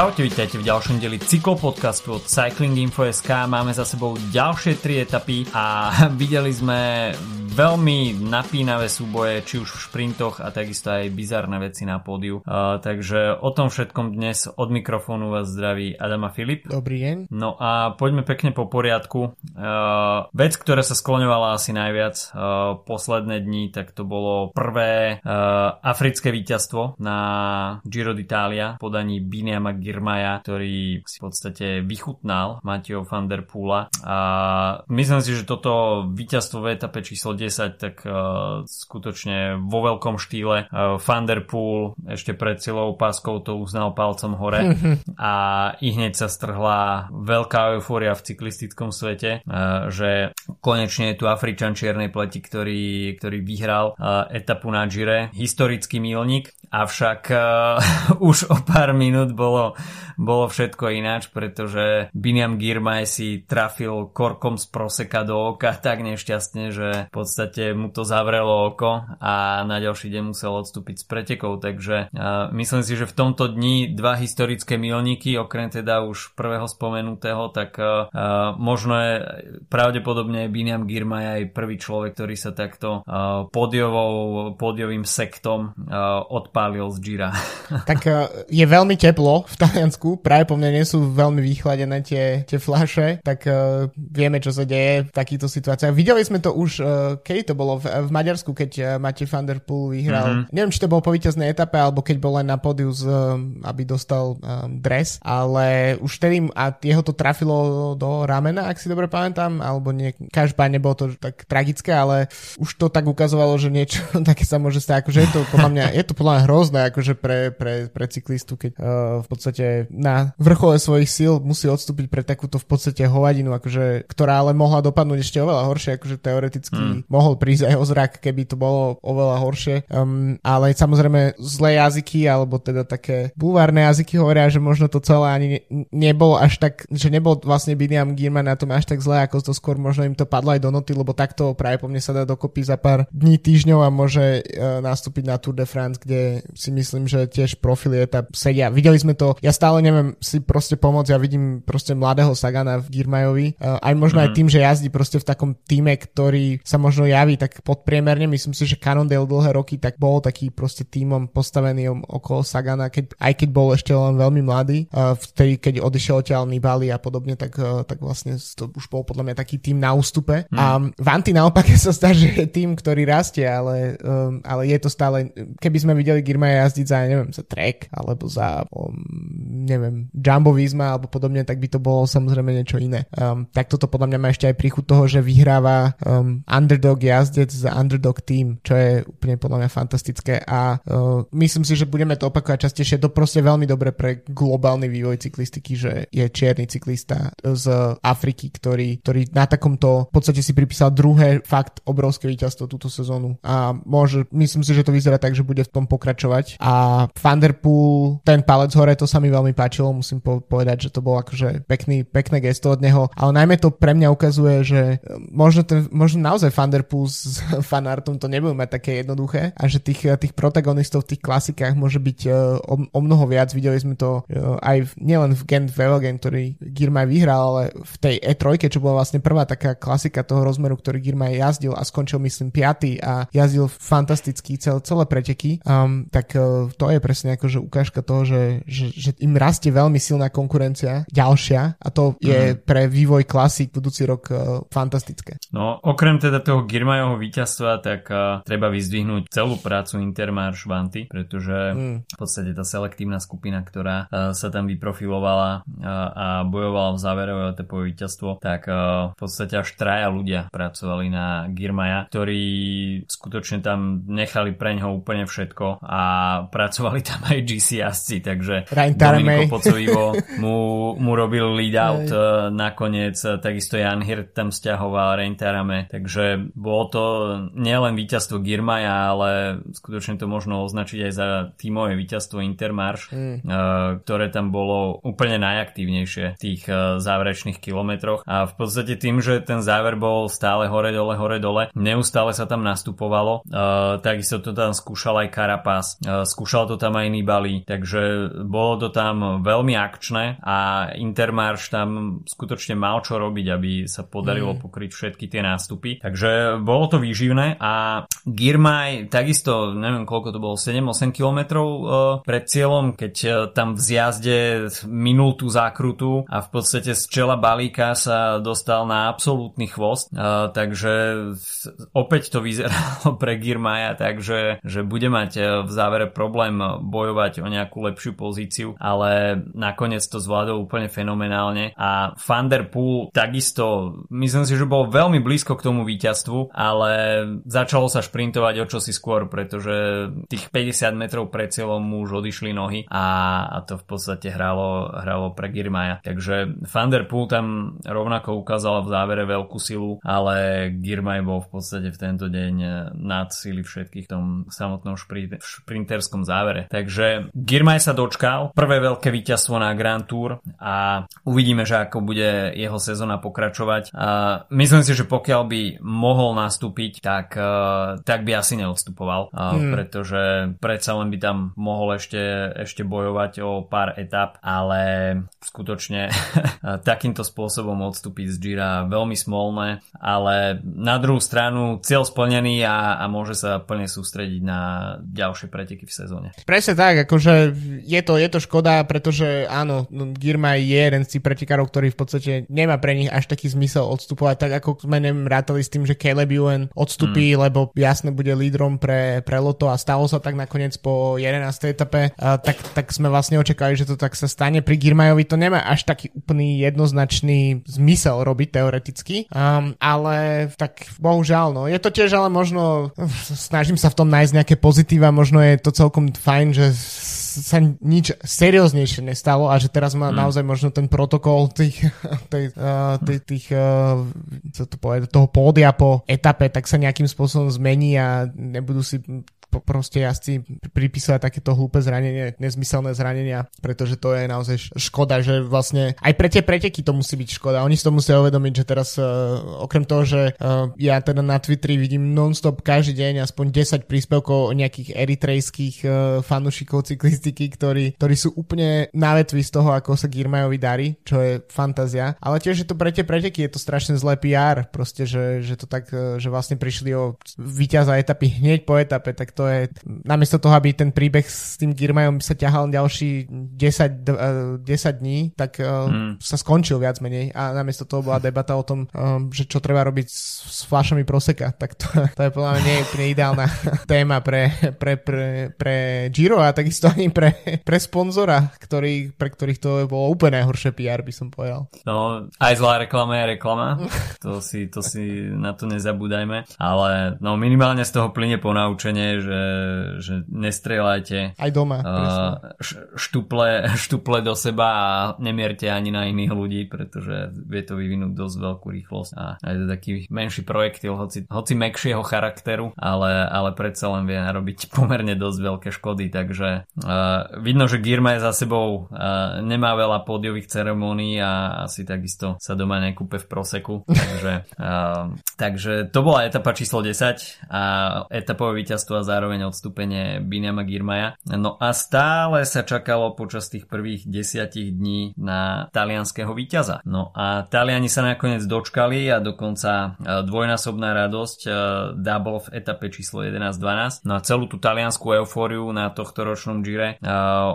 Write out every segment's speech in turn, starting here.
Čaute, vítajte v ďalšom deli cyklopodcastu od Cycling Info.sk. Máme za sebou ďalšie tri etapy a videli sme veľmi napínavé súboje, či už v šprintoch a takisto aj bizarné veci na pódiu. Uh, takže o tom všetkom dnes od mikrofónu vás zdraví Adama Filip. Dobrý deň. No a poďme pekne po poriadku. Uh, vec, ktorá sa skloňovala asi najviac uh, posledné dni, tak to bolo prvé uh, africké víťazstvo na Giro d'Italia podaní Biniama Girmaja, ktorý si v podstate vychutnal Mateo van der Poola a myslím si, že toto víťazstvo v etape číslo 10, tak uh, skutočne vo veľkom štýle. Uh, Van Der Poel ešte pred celou páskou to uznal palcom hore a i hneď sa strhla veľká eufória v cyklistickom svete, uh, že konečne je tu Afričan čiernej pleti, ktorý, ktorý vyhral uh, etapu na Gire. Historický milník, avšak uh, už o pár minút bolo, bolo všetko ináč, pretože Biniam Girmay si trafil korkom z proseka do oka tak nešťastne, že pod podstate mu to zavrelo oko a na ďalší deň musel odstúpiť z pretekov, takže uh, myslím si, že v tomto dni dva historické milníky, okrem teda už prvého spomenutého, tak uh, možno je pravdepodobne Biniam Girmay aj prvý človek, ktorý sa takto uh, podiovou, podiovým sektom uh, odpálil z Gira. Tak uh, je veľmi teplo v Taliansku, práve po mne nie sú veľmi vychladené tie, tie flaše, tak uh, vieme, čo sa deje v takýchto situáciách. Videli sme to už uh, kedy to bolo? V, v Maďarsku, keď Matej van der Poel vyhral. Mm-hmm. Neviem, či to bolo po víťaznej etape, alebo keď bol len na pódiu, aby dostal dres, ale už vtedy a jeho to trafilo do ramena, ak si dobre pamätám, alebo nie, každopádne nebolo to tak tragické, ale už to tak ukazovalo, že niečo také sa môže stať. Akože je to podľa mňa, je to podľa mňa hrozné akože pre, pre, pre cyklistu, keď uh, v podstate na vrchole svojich síl musí odstúpiť pre takúto v podstate hovadinu, akože, ktorá ale mohla dopadnúť ešte oveľa horšie, akože teoreticky mm mohol prísť aj o zrak, keby to bolo oveľa horšie. Um, ale samozrejme zlé jazyky, alebo teda také bulvárne jazyky hovoria, že možno to celé ani ne, nebolo až tak, že nebol vlastne Biniam Girman na tom až tak zlé, ako to skôr možno im to padlo aj do noty, lebo takto práve po mne sa dá dokopy za pár dní, týždňov a môže uh, nastúpiť na Tour de France, kde si myslím, že tiež profily etap sedia. Videli sme to, ja stále neviem si proste pomôcť, ja vidím proste mladého Sagana v Girmajovi, aj možno mm. aj mhm. tým, že jazdí proste v takom týme, ktorý sa možno javí tak podpriemerne. Myslím si, že Cannondale dlhé roky tak bol taký proste týmom postavený okolo Sagana, keď, aj keď bol ešte len veľmi mladý. Vtedy, keď odišiel odtiaľ Nibali a podobne, tak, uh, tak vlastne to už bol podľa mňa taký tým na ústupe. Hmm. A Vanty naopak sa zdá, že je tým, ktorý rastie, ale, um, ale je to stále, keby sme videli Girmaja jazdiť za, neviem, za Trek, alebo za, um, neviem, Jumbo Visma, alebo podobne, tak by to bolo samozrejme niečo iné. Um, tak toto podľa mňa má ešte aj príchod toho, že vyhráva um, underdog jazd jazdec za underdog team, čo je úplne podľa mňa fantastické a uh, myslím si, že budeme to opakovať častejšie. To proste veľmi dobre pre globálny vývoj cyklistiky, že je čierny cyklista z Afriky, ktorý, ktorý na takomto v podstate si pripísal druhé fakt obrovské víťazstvo túto sezónu a môže, myslím si, že to vyzerá tak, že bude v tom pokračovať a Vanderpool, ten palec hore, to sa mi veľmi páčilo, musím po- povedať, že to bolo akože pekný, pekné gesto od neho, ale najmä to pre mňa ukazuje, že možno, ten, možno naozaj Vanderpool s fanartom to nebudú mať také jednoduché a že tých, tých protagonistov v tých klasikách môže byť uh, o, o mnoho viac. Videli sme to uh, aj v, nielen v Gent Velogen, ktorý Girmay vyhral, ale v tej E3, čo bola vlastne prvá taká klasika toho rozmeru, ktorý Girmay jazdil a skončil myslím 5. a jazdil fantastický cel, celé preteky, um, tak uh, to je presne akože ukážka toho, že, že, že im rastie veľmi silná konkurencia, ďalšia a to je mm. pre vývoj klasik budúci rok uh, fantastické. No okrem teda toho Girmay jeho víťazstva, tak uh, treba vyzdvihnúť celú prácu Intermarš Vanty, pretože mm. v podstate tá selektívna skupina, ktorá uh, sa tam vyprofilovala uh, a bojovala v závere o víťazstvo, tak uh, v podstate až traja ľudia pracovali na Girmaja, ktorí skutočne tam nechali pre ňoho úplne všetko a pracovali tam aj GC jazdci, takže Dominico Pocovivo mu, mu robil lead out uh, nakoniec, takisto Jan Hirt tam stiahoval Reintarame, takže bolo to nielen víťazstvo Girmaja, ale skutočne to možno označiť aj za tímové víťazstvo Intermarš, mm. ktoré tam bolo úplne najaktívnejšie v tých záverečných kilometroch. A v podstate tým, že ten záver bol stále hore dole, hore dole, neustále sa tam nastupovalo, takisto to tam skúšal aj Carapaz Carapaz, skúšal to tam aj Nibali, takže bolo to tam veľmi akčné a Intermarš tam skutočne mal čo robiť, aby sa podarilo mm. pokryť všetky tie nástupy. Takže bolo to výživné a Girmay takisto, neviem koľko to bolo, 7-8 kilometrov pred cieľom, keď tam v zjazde minul tú zákrutu a v podstate z čela balíka sa dostal na absolútny chvost, takže opäť to vyzeralo pre Girmaja takže že bude mať v závere problém bojovať o nejakú lepšiu pozíciu, ale nakoniec to zvládol úplne fenomenálne a Van der takisto, myslím si, že bol veľmi blízko k tomu víťazstvu, ale začalo sa šprintovať o čosi skôr, pretože tých 50 metrov pred cieľom mu už odišli nohy a, a to v podstate hralo, hralo pre Girmaja. Takže Van der tam rovnako ukázal v závere veľkú silu, ale Girmaj bol v podstate v tento deň nad sily všetkých v tom samotnom špri, šprinterskom závere. Takže Girmaj sa dočkal, prvé veľké víťazstvo na Grand Tour a uvidíme, že ako bude jeho sezóna pokračovať. A myslím si, že pokiaľ by mohol nastúpiť, tak, e, tak by asi neodstupoval, hmm. pretože predsa len by tam mohol ešte, ešte bojovať o pár etap, ale skutočne takýmto spôsobom odstúpiť z Gira veľmi smolné, ale na druhú stranu cieľ splnený a, a môže sa plne sústrediť na ďalšie preteky v sezóne. Presne tak, akože je to, je to škoda, pretože áno, Girma je jeden z tých pretekárov, ktorý v podstate nemá pre nich až taký zmysel odstupovať, tak ako sme nem rátali s tým, že Caleb Ewan odstupí, mm. lebo jasne bude lídrom pre, pre Loto a stalo sa tak nakoniec po 11. etape, uh, tak, tak sme vlastne očakali, že to tak sa stane. Pri Girmajovi to nemá až taký úplný jednoznačný zmysel robiť teoreticky, um, ale tak bohužiaľ, no. Je to tiež ale možno, snažím sa v tom nájsť nejaké pozitíva, možno je to celkom fajn, že sa nič serióznejšie nestalo a že teraz má mm. naozaj možno ten protokol tých, tých, uh, tých, tých uh, co to povedať, toho pódia po etape, tak sa nejakým spôsobom zmení a nebudú si proste jazdci pripisovať takéto hlúpe zranenie, nezmyselné zranenia, pretože to je naozaj škoda, že vlastne aj pre tie preteky to musí byť škoda. Oni si to musia uvedomiť, že teraz uh, okrem toho, že uh, ja teda na Twitteri vidím non-stop každý deň aspoň 10 príspevkov o nejakých eritrejských uh, fanúšikov cyklistiky, ktorí, ktorí sú úplne na vetvi z toho, ako sa Girmajovi darí, čo je fantázia. Ale tiež je to pre tie preteky, je to strašne zlé PR, proste, že, že to tak, že vlastne prišli o víťaza etapy hneď po etape, tak to je, namiesto toho, aby ten príbeh s tým Girmajom sa ťahal ďalší 10, 10 eh, dní, tak mm. sa skončil viac menej a namiesto toho bola debata o tom, um, že čo treba robiť s, s fľašami proseka, tak to, to je podľa mňa nie úplne ideálna téma pre, pre, pre, pre Giro a takisto ani pre, pre sponzora, ktorý, pre ktorých to bolo úplne najhoršie PR, by som povedal. No, aj zlá reklama je reklama, to si, to si na to nezabúdajme, ale no minimálne z toho plyne ponaučenie, že že, že nestrieľajte aj doma uh, štuple, štuple do seba a nemierte ani na iných ľudí, pretože vie to vyvinúť dosť veľkú rýchlosť a je to taký menší projektil, hoci, hoci mekšieho charakteru, ale, ale predsa len vie narobiť pomerne dosť veľké škody, takže uh, vidno, že Girma je za sebou uh, nemá veľa pódiových ceremónií a asi takisto sa doma nekúpe v proseku, takže, uh, takže to bola etapa číslo 10 a etapové víťazstvo a zároveň odstúpenie Binama Girmaja. No a stále sa čakalo počas tých prvých desiatich dní na talianského víťaza. No a Taliani sa nakoniec dočkali a dokonca dvojnásobná radosť double v etape číslo 11-12. No a celú tú taliansku eufóriu na tohto ročnom Gire e,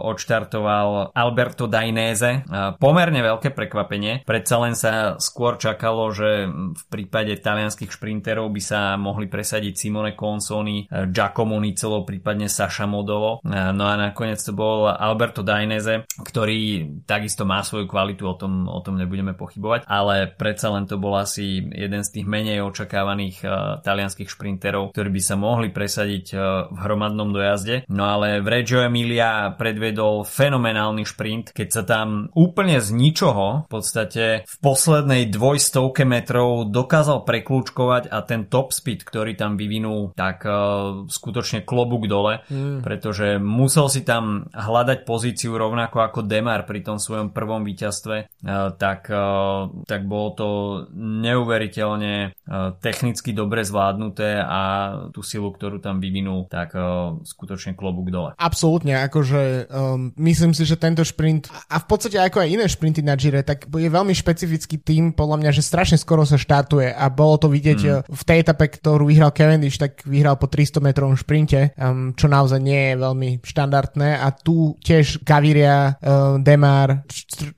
odštartoval Alberto Dainese. Pomerne veľké prekvapenie. Predsa len sa skôr čakalo, že v prípade talianských šprinterov by sa mohli presadiť Simone Consoni, Giacomo Nicolo, prípadne Saša Modolo. No a nakoniec to bol Alberto Dainese, ktorý takisto má svoju kvalitu, o tom, o tom nebudeme pochybovať, ale predsa len to bol asi jeden z tých menej očakávaných talianských šprinterov, ktorí by sa mohli presadiť v hromadnom dojazde. No ale v Reggio Emilia Gaviria predvedol fenomenálny šprint, keď sa tam úplne z ničoho v podstate v poslednej dvojstovke metrov dokázal preklúčkovať a ten top speed, ktorý tam vyvinul, tak uh, skutočne klobúk dole, mm. pretože musel si tam hľadať pozíciu rovnako ako Demar pri tom svojom prvom víťazstve, uh, tak, uh, tak bolo to neuveriteľne uh, technicky dobre zvládnuté a tú silu, ktorú tam vyvinul, tak uh, skutočne klobúk dole. Absolútne, akože um, myslím si, že tento šprint a v podstate ako aj iné šprinty na Gire, tak je veľmi špecifický tým, podľa mňa, že strašne skoro sa štartuje a bolo to vidieť mm. v tej etape, ktorú vyhral Cavendish, tak vyhral po 300 metrovom šprinte, um, čo naozaj nie je veľmi štandardné a tu tiež Gaviria, uh, Demar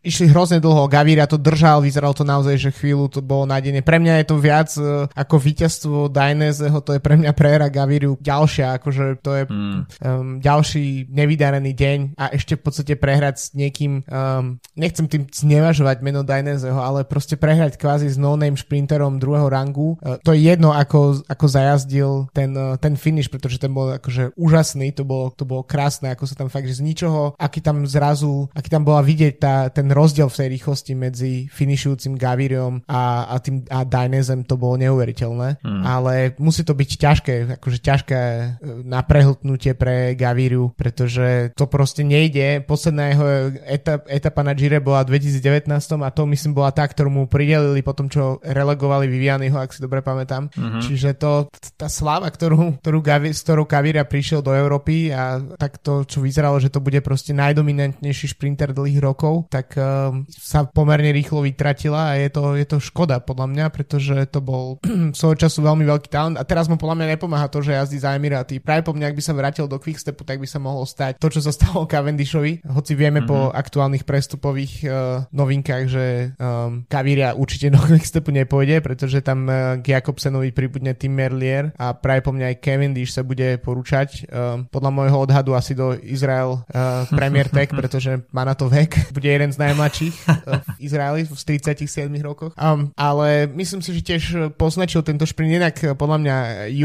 išli hrozne dlho, Gaviria to držal, vyzeralo to naozaj, že chvíľu to bolo nádejne. Pre mňa je to viac uh, ako víťazstvo Dainezeho, to je pre mňa prehra Gaviriu ďalšia, akože to je mm. um, ďalší nevydarený deň a ešte v podstate prehrať s niekým, um, nechcem tým znevažovať meno Dainezeho, ale proste prehrať kvázi s no-name šprinterom druhého rangu. Uh, to je jedno, ako, ako zajazdil ten, uh, ten finish, pretože ten bol akože úžasný, to bolo, to bolo krásne, ako sa tam fakt, že z ničoho, aký tam zrazu, aký tam bola vidieť tá, ten rozdiel v tej rýchlosti medzi finišujúcim Gaviriom a, a tým a Dainezem, to bolo neuveriteľné. Mm. Ale musí to byť ťažké, akože ťažké uh, na prehltnutie pre Gaviriu, pretože to proste nejde. Posledná jeho etap, etapa na Gire bola v 2019 a to myslím bola tá, ktorú mu pridelili po tom, čo relegovali Vivianyho, ak si dobre pamätám. Mm-hmm. Čiže to, tá sláva, ktorú, ktorú Gavi, s ktorou Gaviria prišiel do Európy a tak to, čo vyzeralo, že to bude proste najdominantnejší šprinter dlhých rokov, tak uh, sa pomerne rýchlo vytratila a je to, je to škoda podľa mňa, pretože to bol svojho času veľmi veľký talent a teraz mu podľa mňa nepomáha to, že jazdí za Emiráty. Práve po mňa, ak by sa vrátil do Quickstepu, tak by sa mohlo stať to, čo sa stalo Cavendishovi, hoci vieme mm-hmm. po mhm. aktuálnych prestupových uh, novinkách, že um, Kaviria určite do Quickstepu nepôjde, pretože tam uh, k Jakobsenovi pribudne Tim Merlier a práve po mňa aj Cavendish sa bude porúčať. Um, podľa môjho odhadu asi do Izrael uh, Premier Tech, pretože má na to vek. Bude jeden z najmladších uh, v Izraeli v 37 rokoch. Um, ale myslím si, že tiež poznačil tento šprint. Inak podľa mňa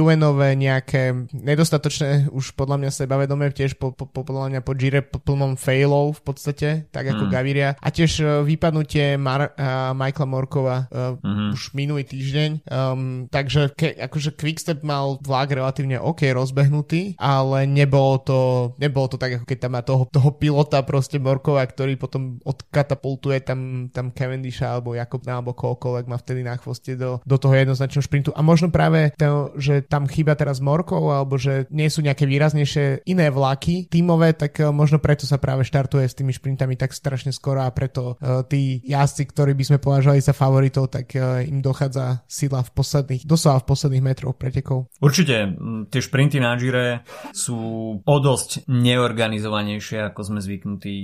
UNové nejaké nedostatočné už podľa mňa sebavedomie tiež po, po, po, podľa mňa po Gire plnom failov v podstate, tak ako mm. Gaviria. A tiež uh, vypadnutie Mar- uh, Michaela Morkova uh, mm-hmm. už minulý týždeň. Um, takže ke, akože Quickstep mal vlak relatívne OK rozbehnutý, ale nebolo to, nebolo to tak, ako keď tam má toho, toho pilota proste Morkova, ktorý potom odkatapultuje tam, tam Cavendisha alebo Jakob alebo kohokoľvek má vtedy na chvoste do, do toho jednoznačného šprintu. A možno práve to, že tam chýba teraz Morkov alebo že nie sú nejaké výraznejšie iné vlaky tímové, tak uh, možno preto sa práve štartuje s tými šprintami tak strašne skoro a preto uh, tí jazdci, ktorí by sme považovali za favoritov, tak uh, im dochádza sila v posledných, doslova v posledných metroch pretekov. Určite, tie šprinty na Gire sú o dosť neorganizovanejšie, ako sme zvyknutí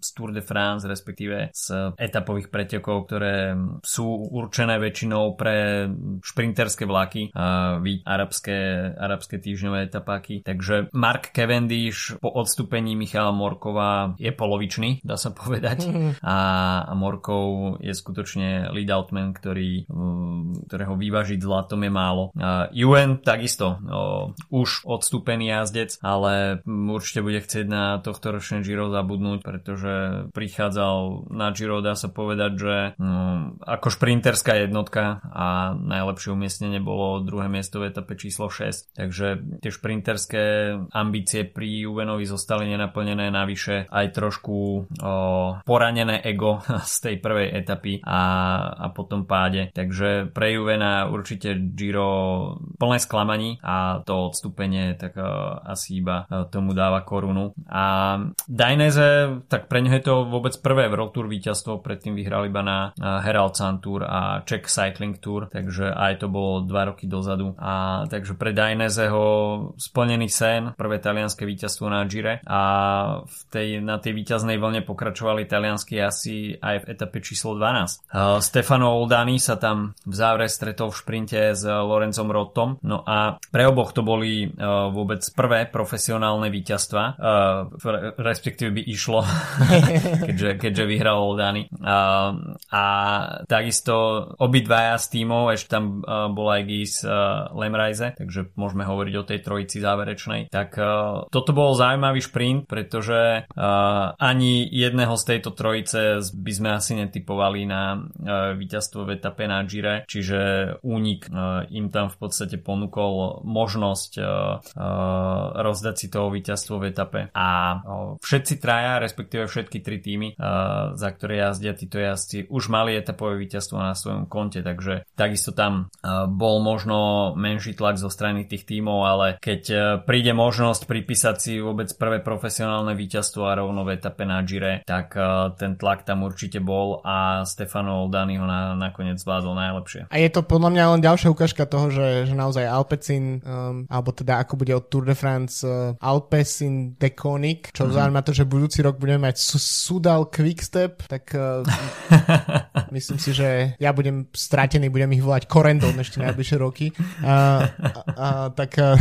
z Tour de France, respektíve z etapových pretekov, ktoré sú určené väčšinou pre šprinterské vlaky, a arabské, arabské týždňové etapáky. Takže Mark Cavendish po odstúpení Michala Morkova je polovičný, dá sa povedať. A, a Morkov je skutočne lead outman, ktorý, ktorého vyvážiť zlatom je málo. UN takisto o, už odstúpený jazdec, ale určite bude chcieť na tohto ročné Giro zabudnúť, pretože prichádzal na Giro, dá sa povedať, že no, ako šprinterská jednotka a najlepšie umiestnenie bolo druhé miesto v etape číslo 6. Takže tie šprinterské ambície pri Juvenovi zostali nenaplnené, navyše aj trošku o, poranené ego z tej prvej etapy a, a potom páde. Takže pre Juvena určite Giro plné sklamaní a to odstúpenie tak uh, asi iba uh, tomu dáva korunu. A Dainese, tak pre ňo je to vôbec prvé World Tour víťazstvo, predtým vyhral iba na uh, Herald Sun Tour a Czech Cycling Tour, takže aj to bolo dva roky dozadu. A takže pre Daineseho splnený sen, prvé talianské víťazstvo na Gire a v tej, na tej víťaznej vlne pokračovali taliansky asi aj v etape číslo 12. Uh, Stefano Oldani sa tam v závere stretol v šprinte s Lorenzom Rottom, no a pre oboch to boli uh, vôbec prvé profesionálne víťazstva, uh, respektíve by išlo, keďže, keďže vyhral Oldani. Uh, a takisto obidvaja z tímov, ešte tam uh, bol aj Gis uh, Lemrajze, takže môžeme hovoriť o tej trojici záverečnej. Tak toto bolo zaujímavé zaujímavý šprint, pretože uh, ani jedného z tejto trojice by sme asi netypovali na uh, víťazstvo v etape na Gire, čiže únik uh, im tam v podstate ponúkol možnosť uh, uh, rozdať si toho víťazstvo v etape. A uh, všetci traja, respektíve všetky tri týmy, uh, za ktoré jazdia títo jazdci, už mali etapové víťazstvo na svojom konte, takže takisto tam uh, bol možno menší tlak zo strany tých tímov, ale keď príde možnosť pripísať si vôbec prvé profesionálne víťazstvo a rovno v etape na Gire, tak uh, ten tlak tam určite bol a Stefano Oldani ho na, nakoniec zvládol najlepšie. A je to podľa mňa len ďalšia ukážka toho, že, že naozaj Alpecin, um, alebo teda ako bude od Tour de France uh, Alpecin Deconic, čo mm-hmm. znamená to, že budúci rok budeme mať Sudal Quickstep, tak uh, myslím si, že ja budem stratený, budem ich volať Korendon ešte najbližšie roky. Uh, uh, tak uh,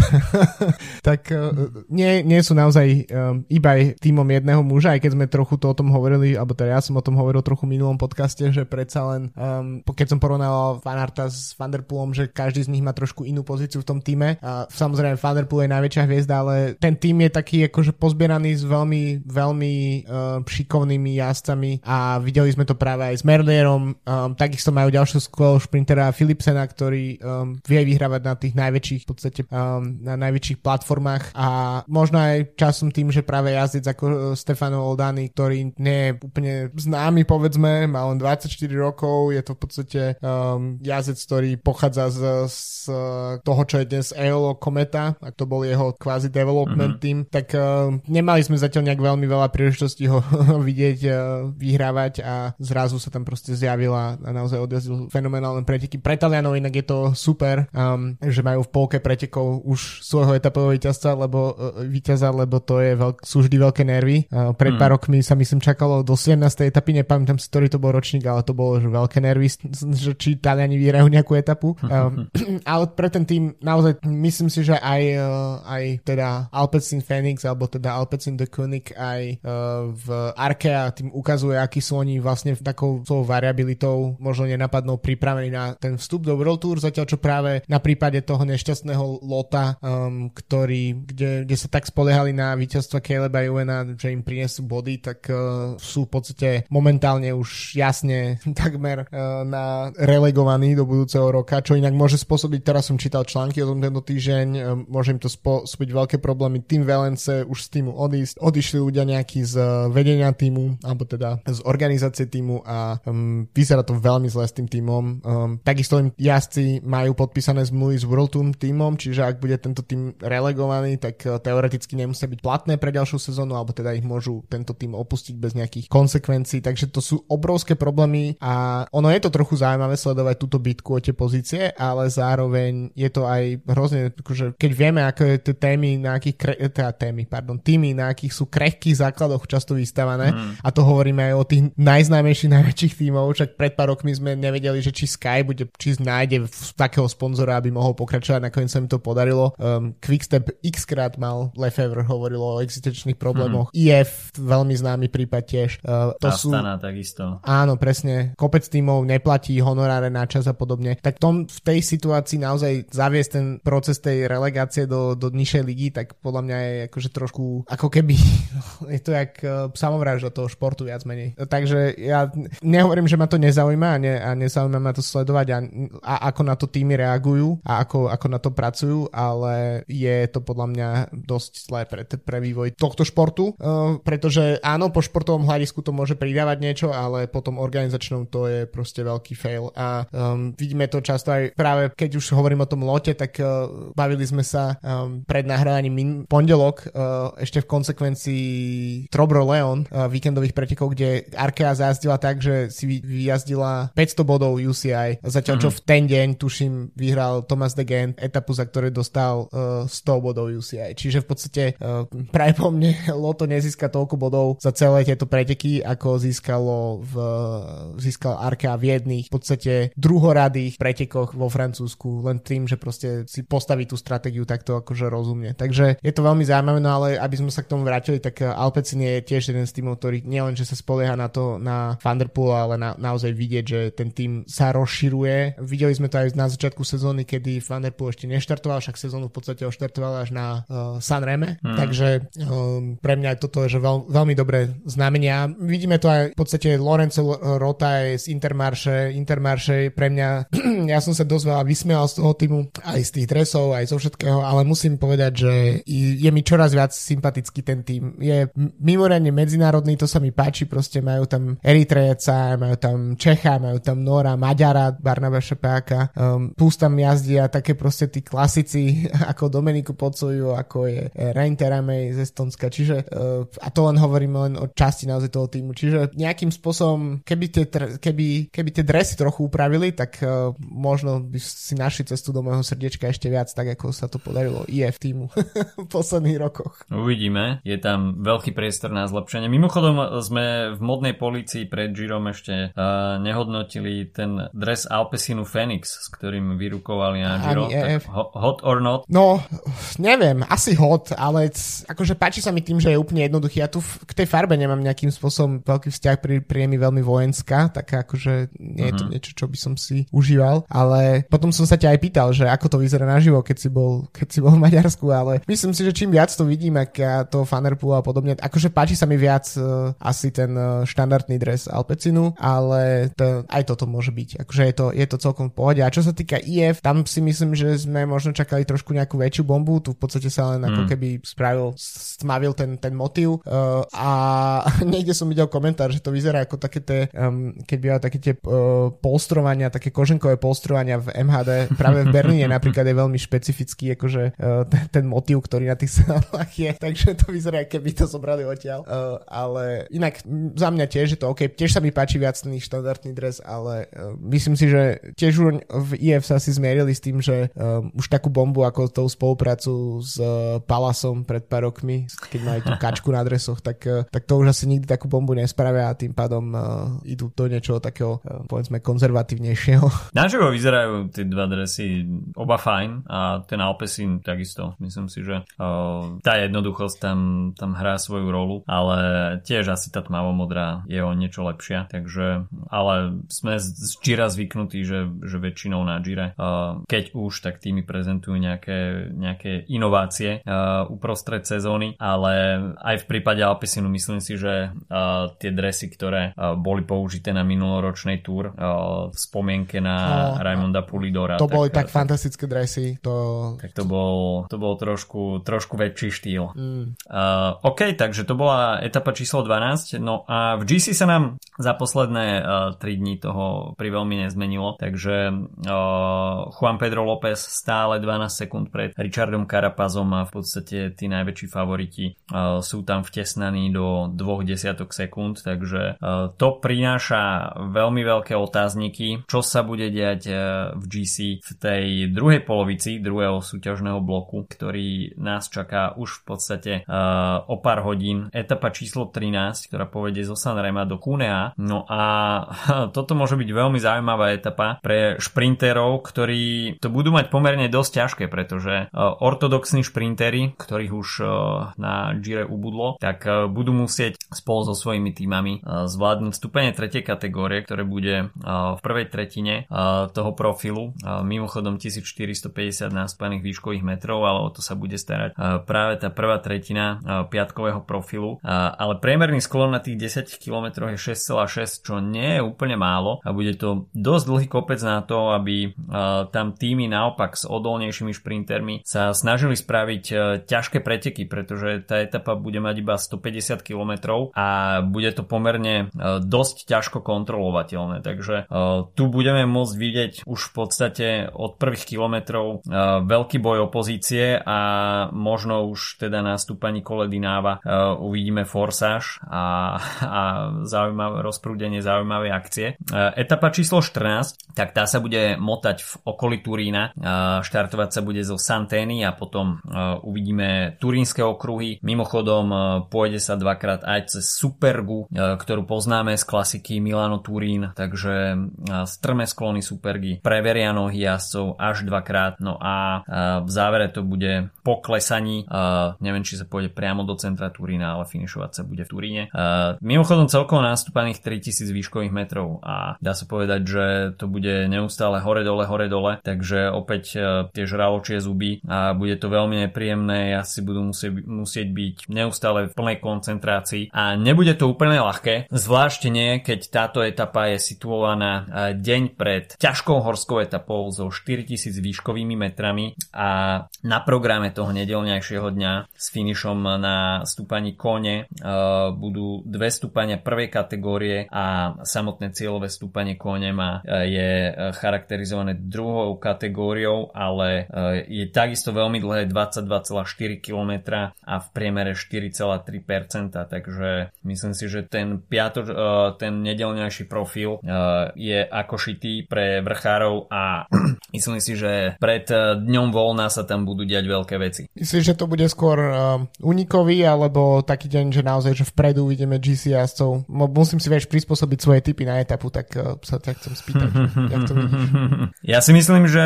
tak uh, nie, nie sú naozaj um, iba týmom jedného muža, aj keď sme trochu to o tom hovorili, alebo teda ja som o tom hovoril trochu v minulom podcaste, že predsa len, um, keď som porovnal Fanarta s Vanderpoolom, že každý z nich má trošku inú pozíciu v tom týme. A samozrejme Vanderpool je najväčšia hviezda, ale ten tým je taký akože pozbieraný s veľmi, veľmi uh, šikovnými jazdcami a videli sme to práve aj s Merlierom. Um, takisto majú ďalšiu skvelú šprintera Philipsena, ktorý um, vie vyhrávať na tých najväčších v podstate um, na najväčších platformách a možno aj časom tým, že práve jazdec ako e, Stefano Oldani, ktorý nie je úplne známy povedzme, má len 24 rokov, je to v podstate um, jazdec, ktorý pochádza z, z toho, čo je dnes EOLO Kometa, ak to bol jeho kvázi development mm-hmm. team, tak uh, nemali sme zatiaľ nejak veľmi veľa príležitostí ho vidieť uh, vyhrávať a zrazu sa tam proste zjavila a naozaj odjazdil fenomenálne preteky. Pre Talianov inak je to super, um, že majú v polke pretekov už svojho etapového víťazca, lebo, uh, víťaza, lebo to je veľk, sú vždy veľké nervy. Pred mm. pár rokmi sa myslím čakalo do 17. etapy, nepamätám si, ktorý to bol ročník, ale to bolo že veľké nervy, že či Taliani vyhrajú nejakú etapu. Um, ale pre ten tým naozaj myslím si, že aj, uh, aj teda Alpecin Phoenix alebo teda Alpecin de Koenig aj uh, v Arkea tým ukazuje, aký sú oni vlastne takou svojou variabilitou možno nenapadnou pripravení na ten vstup do World Tour, zatiaľ čo práve na prípade toho nešťastného lota, um, ktorý, kde, kde sa tak spoliehali na víťazstva Caleba Juena, že im prinesú body, tak uh, sú v podstate momentálne už jasne takmer uh, na relegovaní do budúceho roka, čo inak môže spôsobiť, teraz som čítal články o tom tento týždeň, uh, môže im to spôsobiť veľké problémy. Tým Velence už z týmu odísť, odišli ľudia nejakí z vedenia týmu, alebo teda z organizácie týmu a um, vyzerá to veľmi zle s tým týmom. Um, takisto im jazdci majú podpísané zmluvy s World Tour týmom, čiže ak bude tento tým relegovaný, tak uh, teoreticky nemusia byť platné pre ďalšiu sezónu, alebo teda ich môžu tento tým opustiť bez nejakých konsekvencií, takže to sú obrovské problémy a ono je to trochu zaujímavé sledovať túto bitku o tie pozície, ale zároveň je to aj hrozne, akože keď vieme, ako je tie témy, na akých kre, teda témy, pardon, týmy, na akých sú krehkých základoch často vystavané mm. a to hovoríme aj o tých najznámejších, najväčších tímov, však pred pár rokmi sme nevedeli, že či Sky bude, či nájde takého sponzora, aby mohol pokračovať, nakoniec sa mi to podarilo. Um, Quickstep x krát mal Lefevre hovoril o existenčných problémoch. Mm. IF, veľmi známy prípad tiež. Uh, to Astana sú, takisto. Áno, presne. Kopec tímov neplatí honoráre na čas a podobne. Tak tom, v tej situácii naozaj zaviesť ten proces tej relegácie do, do nižšej ligy, tak podľa mňa je akože trošku ako keby je to jak uh, samovražda toho športu viac menej. Takže ja nehovorím, že ma to nezaujíma a, ne, a nezaujíma ma to sledovať a, a ako na to týmy reagujú a ako, ako na to pracujú, ale je to podľa mňa dosť zlé pre, pre vývoj tohto športu, uh, pretože áno, po športovom hľadisku to môže pridávať niečo, ale potom organizačnom to je proste veľký fail a um, vidíme to často aj práve keď už hovorím o tom lote, tak uh, bavili sme sa um, pred nahrávaním min- pondelok uh, ešte v konsekvencii Trobro Leon uh, víkendových pretekov, kde Arkea zajazdila tak, že si vyjazdila 500 bodov UCI, zatiaľ čo mm-hmm. v ten deň, tuším, vyhral Thomas de Gent etapu, za ktoré dostal uh, 100 bodov UCI. Čiže v podstate uh, práve po mne Loto nezíska toľko bodov za celé tieto preteky, ako získalo v, získal Arkea v jedných v podstate druhoradých pretekoch vo Francúzsku, len tým, že proste si postaví tú stratégiu takto akože rozumne. Takže je to veľmi zaujímavé, no ale aby sme sa k tomu vrátili, tak Alpecin je tiež jeden z týmov, ktorý nielen, že sa spolieha na to na Thunderpool, ale na, naozaj vidieť, že ten tým sa rozširuje. Videli sme to aj na začiatku sezóny, kedy Thunderpool ešte neštartoval, však sezónu v podstate oštartoval až na uh, Sanreme, hmm. tak Takže um, pre mňa toto je že veľ, veľmi dobré znamenia. Vidíme to aj v podstate Lorenzo Rota je z Intermarše. Intermarše pre mňa, ja som sa dosť veľa vysmial z toho týmu, aj z tých dresov, aj zo všetkého, ale musím povedať, že je mi čoraz viac sympatický ten tým. Je mimoriadne medzinárodný, to sa mi páči, proste majú tam Eritrejeca, majú tam Čecha, majú tam Nora, Maďara, Barnaba Šepáka, um, plus tam jazdia také proste tí klasici ako Dominiku Pocuju, ako je Teramej z Estonska, čiže uh, a to len hovorím len o časti naozaj toho týmu, čiže nejakým spôsobom, keby tie, keby, keby tie dresy trochu upravili, tak uh, možno by si našli cestu do môjho srdiečka ešte viac, tak ako sa to podarilo IF týmu v posledných rokoch. Uvidíme, je tam veľký priestor na zlepšenie. Mimochodom sme v modnej policii pred Girom ešte uh, nehodnotili ten dres Alpesinu Phoenix, s ktorým vyrukovali na Giro. Tak hot or not? No, neviem, asi hot, ale akože páči sa mi tým, že je úplne jednoduchý. Ja tu v, k tej farbe nemám nejakým spôsobom veľký vzťah, pri, mi veľmi vojenská, tak akože nie je to uh-huh. niečo, čo by som si užíval, ale potom som sa ťa aj pýtal, že ako to vyzerá naživo, keď si bol, keď si bol v Maďarsku, ale myslím si, že čím viac to vidím, ak ja to Fanerpool a podobne, akože páči sa mi viac uh, asi ten uh, štandardný dres Alpecinu, ale to, aj toto môže byť. Akože je to, je to celkom v pohode. A čo sa týka IF, tam si myslím, že sme možno čakali trošku nejakú väčšiu bombu, tu v podstate sa len ako mm. keby spravil, stmavil ten, ten motív uh, a niekde som videl komentár, že to vyzerá ako také tie, um, keď bývajú také tie uh, polstrovania, také koženkové polstrovania v MHD, práve v Berlíne. Napríklad je veľmi špecifický akože uh, ten, ten motív, ktorý na tých sálach je, takže to vyzerá, keby to zobrali odtiaľ, uh, ale inak za mňa tiež je to OK, tiež sa mi páči viac ten štandardný dres, ale uh, myslím si, že tiež v IF sa si zmierili s tým, že um, už takú bombu ako tou spoluprácu s uh, Palasom pred pár rokmi, keď mali tú kačku na dresoch, tak, uh, tak to už asi nikdy takú bombu nespravia a tým pádom uh, idú do niečoho takého, uh, povedzme, konzervatívnejšieho. Naživo vyzerajú tie dva dresy oba fajn a ten Alpesin takisto. Myslím si, že uh, tá jednoduchosť tam, tam hrá svoju rolu, ale tiež asi tá tmavomodrá je o niečo lepšia, takže ale sme z Gira zvyknutí, že, že väčšinou na Gire, uh, keď už, tak tými prezentujú nejaké, nejaké inovácie uh, uprostred sezóny, ale aj v prípade Alpesinu myslím si, že uh, tie dresy, ktoré uh, boli použité na minuloročnej túr uh, v spomienke na no, Raimonda Pulidora. To tak, boli tak, tak fantastické dresy. To... Tak to bol, to bol trošku, trošku väčší štýl. Mm. Uh, OK, takže to bola etapa číslo 12. No a v GC sa nám za posledné uh, 3 dní toho pri veľmi nezmenilo, takže uh, Juan Pedro López stále 12 sekúnd pred Richardom Carapazom a v podstate tí najväčší favoriti uh, sú tam vtesnaní do 2 desiatok sekúnd, takže uh, to prináša veľmi veľké otázniky, čo sa bude diať uh, v GC v tej druhej polovici druhého súťažného bloku, ktorý nás čaká už v podstate o pár hodín. Etapa číslo 13, ktorá povedie zo Sanrema do Cunea. No a toto môže byť veľmi zaujímavá etapa pre šprinterov, ktorí to budú mať pomerne dosť ťažké, pretože ortodoxní šprintery, ktorých už uh, na Gire ubudlo, tak uh, budú musieť spolu so svojimi týmami zvládnuť stupenie tretej kategórie, ktoré bude v prvej tretine toho profilu. Mimochodom 1450 náspaných výškových metrov, ale o to sa bude starať práve tá prvá tretina piatkového profilu. Ale priemerný sklon na tých 10 km je 6,6, čo nie je úplne málo a bude to dosť dlhý kopec na to, aby tam týmy naopak s odolnejšími šprintermi sa snažili spraviť ťažké preteky, pretože tá etapa bude mať iba 150 km a bude to pomerne dosť ťažko kontrolovateľné. Takže tu budeme môcť vidieť už v podstate od prvých kilometrov veľký boj opozície a možno už teda na stúpaní kole Dináva uvidíme forsáž a, a zaujímavé rozprúdenie zaujímavej akcie. Etapa číslo 14, tak tá sa bude motať v okolí Turína. Štartovať sa bude zo Santény a potom uvidíme turínske okruhy. Mimochodom pôjde sa dvakrát aj cez Supergu, ktorú poznáme z klasiky Milano Turín, takže strme sklony Supergy preveria nohy jazdcov až dvakrát. No a v závere to bude po klesaní. Neviem, či sa pôjde priamo do centra Turína, ale finišovať sa bude v Turíne. Mimochodom celkovo nastúpaných 3000 výškových metrov a dá sa povedať, že to bude neustále hore-dole, hore-dole, takže opäť tie žraločie zuby a bude to veľmi nepríjemné, asi budú budú musieť, musieť byť neustále v plnej koncentrácii a nebude to úplne ľahké, zvlášť nie, keď táto etapa je situovaná deň pred ťažkou horskou etapou so 4000 výškovými metrami a na programe toho nedelňajšieho dňa s finišom na stúpaní kone budú dve stúpania prvej kategórie a samotné cieľové stúpanie kone má, je charakterizované druhou kategóriou, ale je takisto veľmi dlhé 22,4 km a v priemere 4,3%, takže myslím si, že ten, piato, ten nedelňajší profil je ako šitý pre vrchárov a myslím si, že pred dňom voľna sa tam budú diať veľké veci. Myslíš, že to bude skôr uh, unikový, alebo taký deň, že naozaj, že vpredu ideme GC jazdcov? Musím si, vieš, prispôsobiť svoje typy na etapu, tak sa tak chcem spýtať, jak to Ja si myslím, že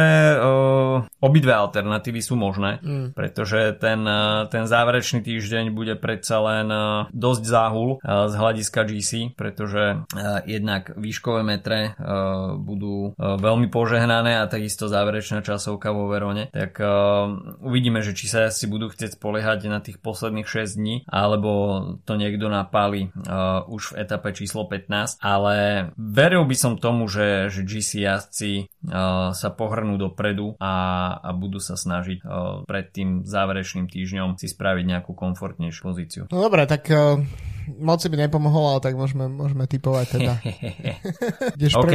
obidve alternatívy sú možné, mm. pretože ten, ten záverečný týždeň bude predsa len uh, dosť záhul uh, z hľadiska GC, pretože uh, jednak výškové metre budú veľmi požehnané a takisto záverečná časovka vo Verone, tak uvidíme, že či sa si budú chcieť spoliehať na tých posledných 6 dní, alebo to niekto napáli už v etape číslo 15, ale veril by som tomu, že, že GC jazdci sa pohrnú dopredu a, a budú sa snažiť pred tým záverečným týždňom si spraviť nejakú komfortnejšiu pozíciu. No dobre, tak uh, moc by nepomohol, ale tak môžeme, môžeme typovať teda. OK,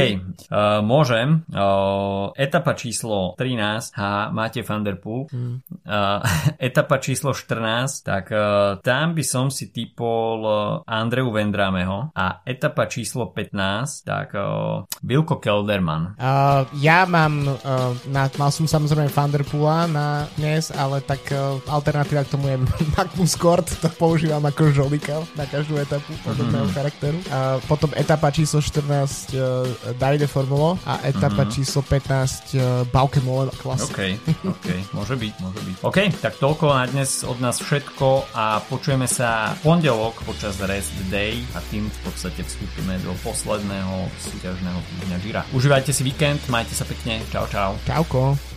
uh, môžem. Uh, etapa číslo 13, ha, máte Thunderpool. Mm. Uh, etapa číslo 14, tak uh, tam by som si typol uh, Andreu Vendrámeho a etapa číslo 15, tak uh, Vilko Kelderman. Uh, ja mám, uh, na, mal som samozrejme Thunderpoola na dnes, ale tak uh, alternatíva k tomu je Magnus Kort, to používam ako žolika na každú etapu podobného mm-hmm. charakteru. A potom etapa číslo 14 uh, Davide Formulo a etapa mm-hmm. číslo 15 uh, Bauke Molen Classic. OK, OK, môže byť, môže byť. OK, tak toľko na dnes od nás všetko a počujeme sa v pondelok počas Rest Day a tým v podstate vstúpime do posledného súťažného týždňa Gira. Užívajte si víkend, majte sa pekne, čau čau. Čauko.